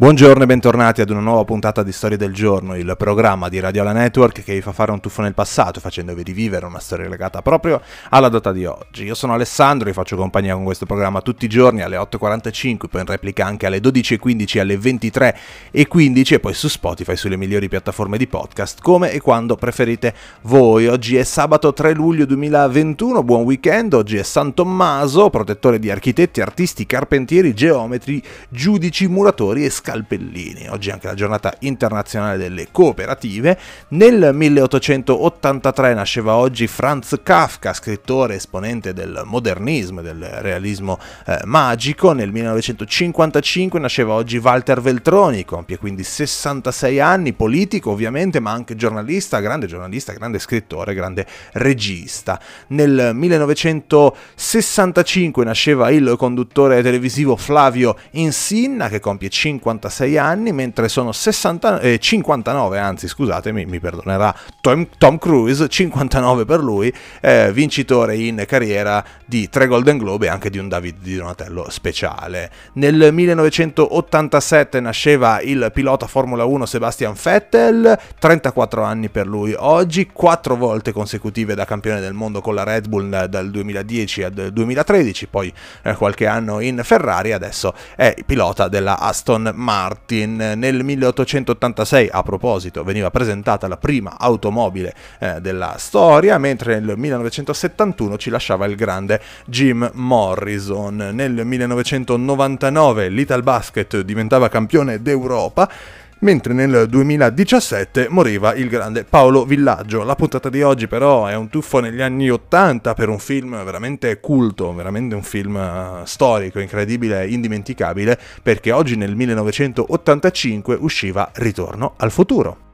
Buongiorno e bentornati ad una nuova puntata di Storie del Giorno, il programma di Radiola Network che vi fa fare un tuffo nel passato facendovi rivivere una storia legata proprio alla data di oggi. Io sono Alessandro e faccio compagnia con questo programma tutti i giorni alle 8.45, poi in replica anche alle 12.15, alle 23.15 e poi su Spotify sulle migliori piattaforme di podcast come e quando preferite voi. Oggi è sabato 3 luglio 2021, buon weekend, oggi è San Tommaso, protettore di architetti, artisti, carpentieri, geometri, giudici, muratori e scaldatori Scalpellini. Oggi è anche la giornata internazionale delle cooperative. Nel 1883 nasceva oggi Franz Kafka, scrittore esponente del modernismo e del realismo eh, magico. Nel 1955 nasceva oggi Walter Veltroni, compie quindi 66 anni, politico ovviamente, ma anche giornalista, grande giornalista, grande scrittore, grande regista. Nel 1965 nasceva il conduttore televisivo Flavio Insinna, che compie 50 56 anni, mentre sono 60, eh, 59, anzi scusatemi, mi perdonerà Tom, Tom Cruise, 59 per lui, eh, vincitore in carriera di tre Golden Globe e anche di un David di Donatello speciale. Nel 1987 nasceva il pilota Formula 1 Sebastian Vettel, 34 anni per lui oggi, 4 volte consecutive da campione del mondo con la Red Bull dal 2010 al 2013, poi eh, qualche anno in Ferrari, adesso è pilota della Aston Martin. Martin. Nel 1886, a proposito, veniva presentata la prima automobile eh, della storia, mentre nel 1971 ci lasciava il grande Jim Morrison. Nel 1999 l'Ital Basket diventava campione d'Europa mentre nel 2017 moriva il grande Paolo Villaggio. La puntata di oggi però è un tuffo negli anni 80 per un film veramente culto, veramente un film uh, storico, incredibile, indimenticabile, perché oggi nel 1985 usciva Ritorno al futuro.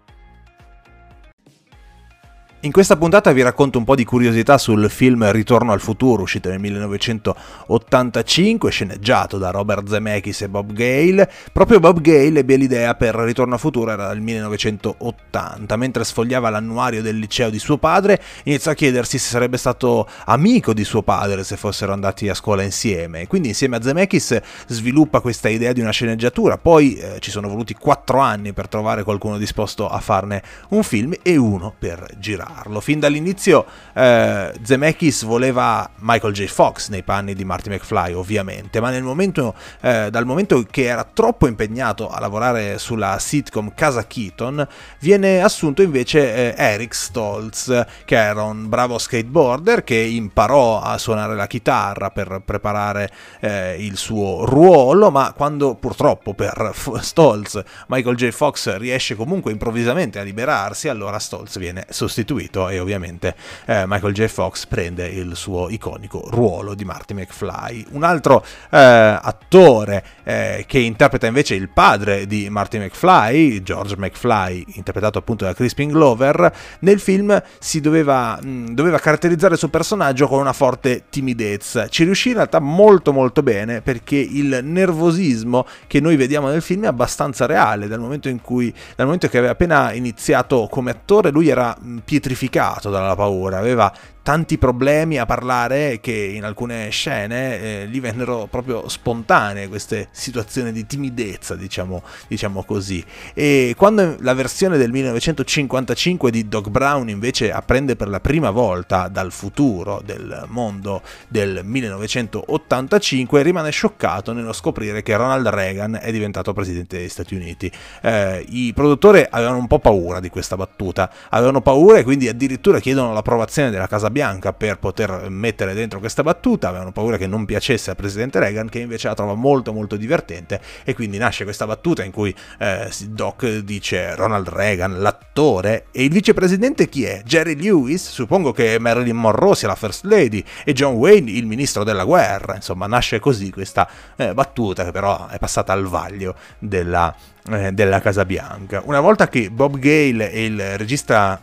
In questa puntata vi racconto un po' di curiosità sul film Ritorno al futuro, uscito nel 1985, sceneggiato da Robert Zemeckis e Bob Gale. Proprio Bob Gale ebbe l'idea per Ritorno al futuro, era dal 1980, mentre sfogliava l'annuario del liceo di suo padre, iniziò a chiedersi se sarebbe stato amico di suo padre se fossero andati a scuola insieme. Quindi insieme a Zemeckis sviluppa questa idea di una sceneggiatura, poi eh, ci sono voluti quattro anni per trovare qualcuno disposto a farne un film e uno per girare farlo. Fin dall'inizio eh, Zemeckis voleva Michael J. Fox nei panni di Marty McFly, ovviamente, ma momento, eh, dal momento che era troppo impegnato a lavorare sulla sitcom Casa Keaton, viene assunto invece eh, Eric Stoltz, che era un bravo skateboarder che imparò a suonare la chitarra per preparare eh, il suo ruolo, ma quando purtroppo per Stoltz Michael J. Fox riesce comunque improvvisamente a liberarsi, allora Stoltz viene sostituito seguito e ovviamente eh, Michael J. Fox prende il suo iconico ruolo di Marty McFly. Un altro eh, attore eh, che interpreta invece il padre di Marty McFly, George McFly, interpretato appunto da Crispin Glover, nel film si doveva, mh, doveva caratterizzare il suo personaggio con una forte timidezza. Ci riuscì in realtà molto molto bene perché il nervosismo che noi vediamo nel film è abbastanza reale, dal momento in cui, dal momento che aveva appena iniziato come attore, lui era pietrificato pietrificato dalla paura, aveva tanti problemi a parlare che in alcune scene eh, gli vennero proprio spontanee queste situazioni di timidezza, diciamo, diciamo così. E quando la versione del 1955 di Doc Brown invece apprende per la prima volta dal futuro del mondo del 1985, rimane scioccato nello scoprire che Ronald Reagan è diventato presidente degli Stati Uniti. Eh, I produttori avevano un po' paura di questa battuta, avevano paura e quindi addirittura chiedono l'approvazione della Casa bianca per poter mettere dentro questa battuta, avevano paura che non piacesse al presidente Reagan, che invece la trova molto molto divertente e quindi nasce questa battuta in cui eh, Doc dice Ronald Reagan, l'attore, e il vicepresidente chi è? Jerry Lewis? Suppongo che Marilyn Monroe sia la First Lady e John Wayne il ministro della guerra, insomma nasce così questa eh, battuta che però è passata al vaglio della, eh, della Casa Bianca. Una volta che Bob Gale e il regista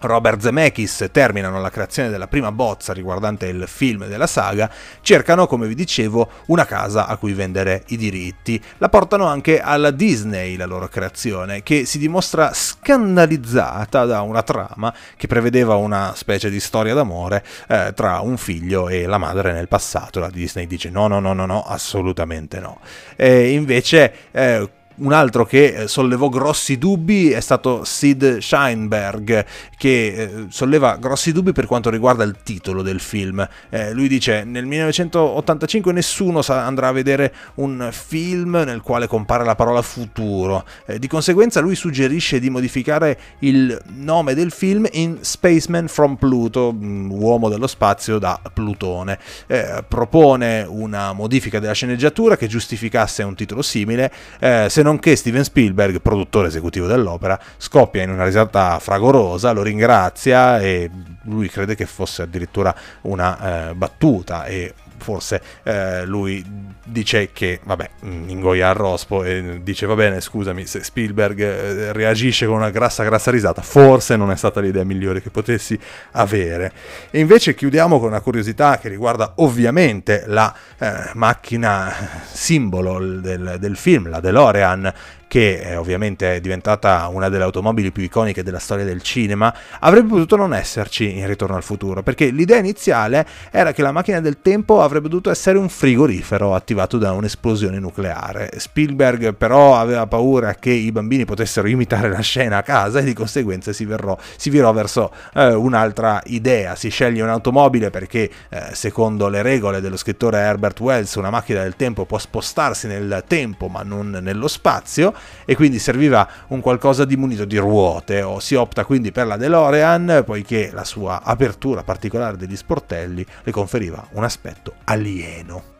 Robert Zemeckis terminano la creazione della prima bozza riguardante il film della saga, cercano, come vi dicevo, una casa a cui vendere i diritti. La portano anche alla Disney, la loro creazione, che si dimostra scandalizzata da una trama che prevedeva una specie di storia d'amore eh, tra un figlio e la madre nel passato. La Disney dice no, no, no, no, no, assolutamente no. E invece... Eh, un altro che eh, sollevò grossi dubbi è stato Sid Sheinberg, che eh, solleva grossi dubbi per quanto riguarda il titolo del film. Eh, lui dice: Nel 1985 nessuno andrà a vedere un film nel quale compare la parola futuro. Eh, di conseguenza, lui suggerisce di modificare il nome del film in Spaceman from Pluto, mm, uomo dello spazio da Plutone. Eh, propone una modifica della sceneggiatura che giustificasse un titolo simile. Eh, se non che Steven Spielberg, produttore esecutivo dell'opera, scoppia in una risata fragorosa, lo ringrazia e lui crede che fosse addirittura una eh, battuta e forse eh, lui dice che, vabbè, mm, ingoia il rospo e dice va bene, scusami, se Spielberg eh, reagisce con una grassa grassa risata, forse non è stata l'idea migliore che potessi avere. E invece chiudiamo con una curiosità che riguarda ovviamente la eh, macchina simbolo del, del film, la DeLorean, che eh, ovviamente è diventata una delle automobili più iconiche della storia del cinema, avrebbe potuto non esserci in Ritorno al futuro, perché l'idea iniziale era che la macchina del tempo avrebbe dovuto essere un frigorifero attivato da un'esplosione nucleare. Spielberg però aveva paura che i bambini potessero imitare la scena a casa e di conseguenza si, verrò, si virò verso eh, un'altra idea. Si sceglie un'automobile perché eh, secondo le regole dello scrittore Herbert Wells una macchina del tempo può spostarsi nel tempo ma non nello spazio e quindi serviva un qualcosa di munito di ruote o si opta quindi per la DeLorean poiché la sua apertura particolare degli sportelli le conferiva un aspetto alieno.